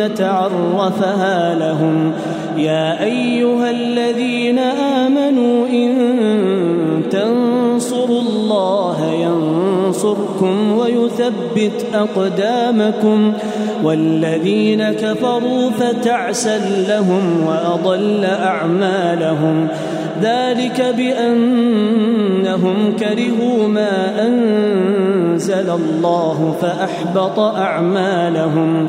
عرفها لهم. يا أيها الذين آمنوا إن تنصروا الله ينصركم ويثبت أقدامكم. والذين كفروا فتعسا لهم وأضل أعمالهم. ذلك بأنهم كرهوا ما أنزل الله فأحبط أعمالهم.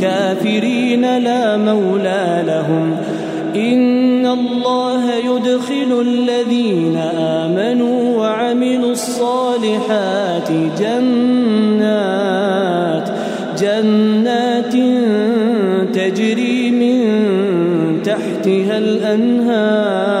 الكافرين لا مولى لهم. إن الله يدخل الذين آمنوا وعملوا الصالحات جنات جنات تجري من تحتها الأنهار.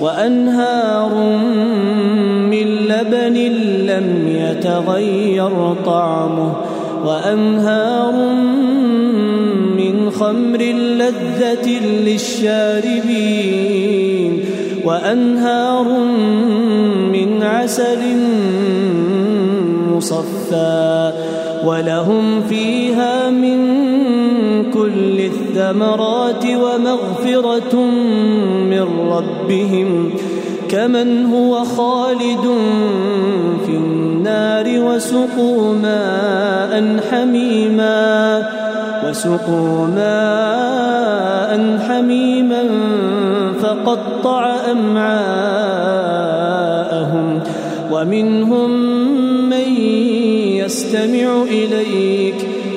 وأنهار من لبن لم يتغير طعمه وأنهار من خمر لذة للشاربين وأنهار من عسل مصفى ولهم فيها كل الثمرات ومغفرة من ربهم كمن هو خالد في النار وسقوا ماء حميما وسقوا ماء حميما فقطع أمعاءهم ومنهم من يستمع إليك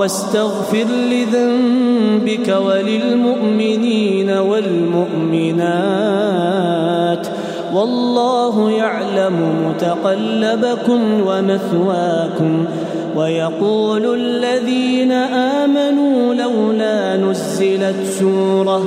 واستغفر لذنبك وللمؤمنين والمؤمنات والله يعلم متقلبكم ومثواكم ويقول الذين آمنوا لولا نزلت سورة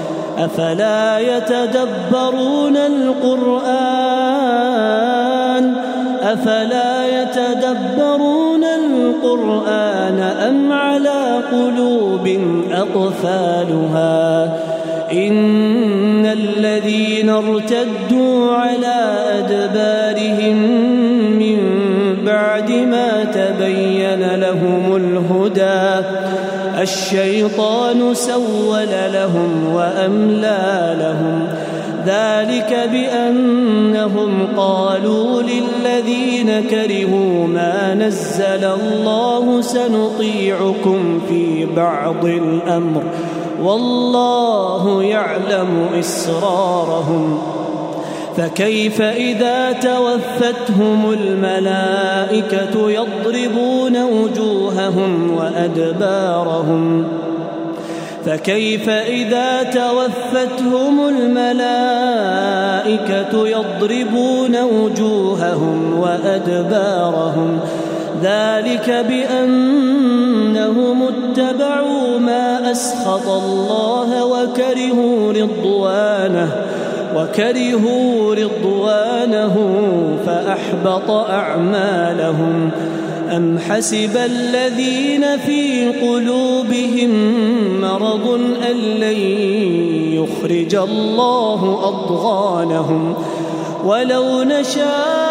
أفلا يتدبرون القرآن؟ أفلا يتدبرون القرآن أم على قلوب أقفالها؟ إن الذين ارتدوا على الشيطان سول لهم وأملى لهم. ذلك بأنهم قالوا للذين كرهوا ما نزل الله سنطيعكم في بعض الأمر. والله يعلم إسرارهم. فكيف إذا توفتهم الملائكة يضربون وجوههم وأدبارهم؟ فكيف إذا توفتهم الملائكة يضربون وجوههم وأدبارهم؟ ذلك بأنهم اتبعوا ما أسخط الله وكرهوا رضوانه. وكرهوا رضوانه فأحبط أعمالهم. أم حسب الذين في قلوبهم مرض أن لن يخرج الله أضغانهم؟ ولو نشاء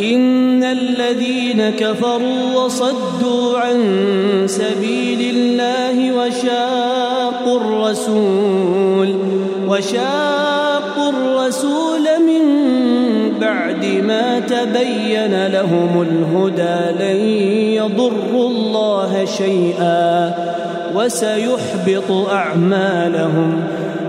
إن الذين كفروا وصدوا عن سبيل الله وشاقوا الرسول وشاقوا الرسول من بعد ما تبين لهم الهدى لن يضروا الله شيئا وسيحبط أعمالهم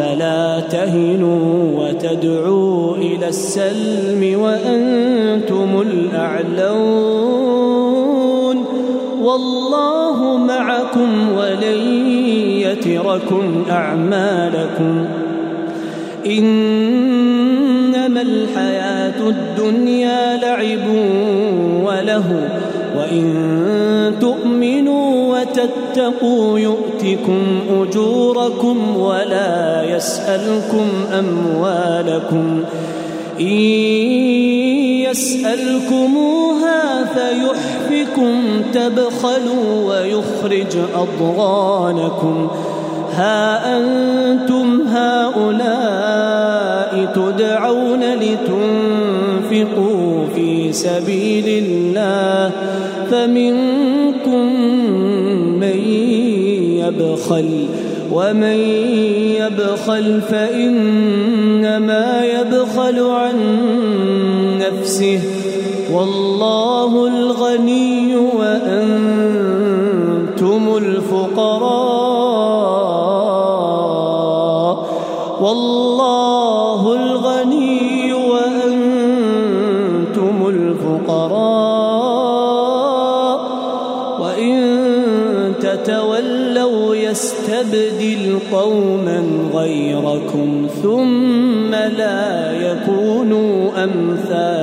فلا تهنوا وتدعوا إلى السلم وأنتم الأعلون والله معكم ولن يتركم أعمالكم إنما الحياة الدنيا لعب وله وإن تؤمنوا وتتقوا يؤتكم أجوركم ولا يسألكم أموالكم. إن يسألكموها فيحفكم تبخلوا ويخرج أضغانكم. ها أنتم هؤلاء تدعون لتنفقوا في سبيل الله. فمنكم من يبخل ومن يبخل فإنما يبخل عن نفسه والله الغني وأنتم الفقراء والله قوما غيركم ثم لا يكونوا أمثالكم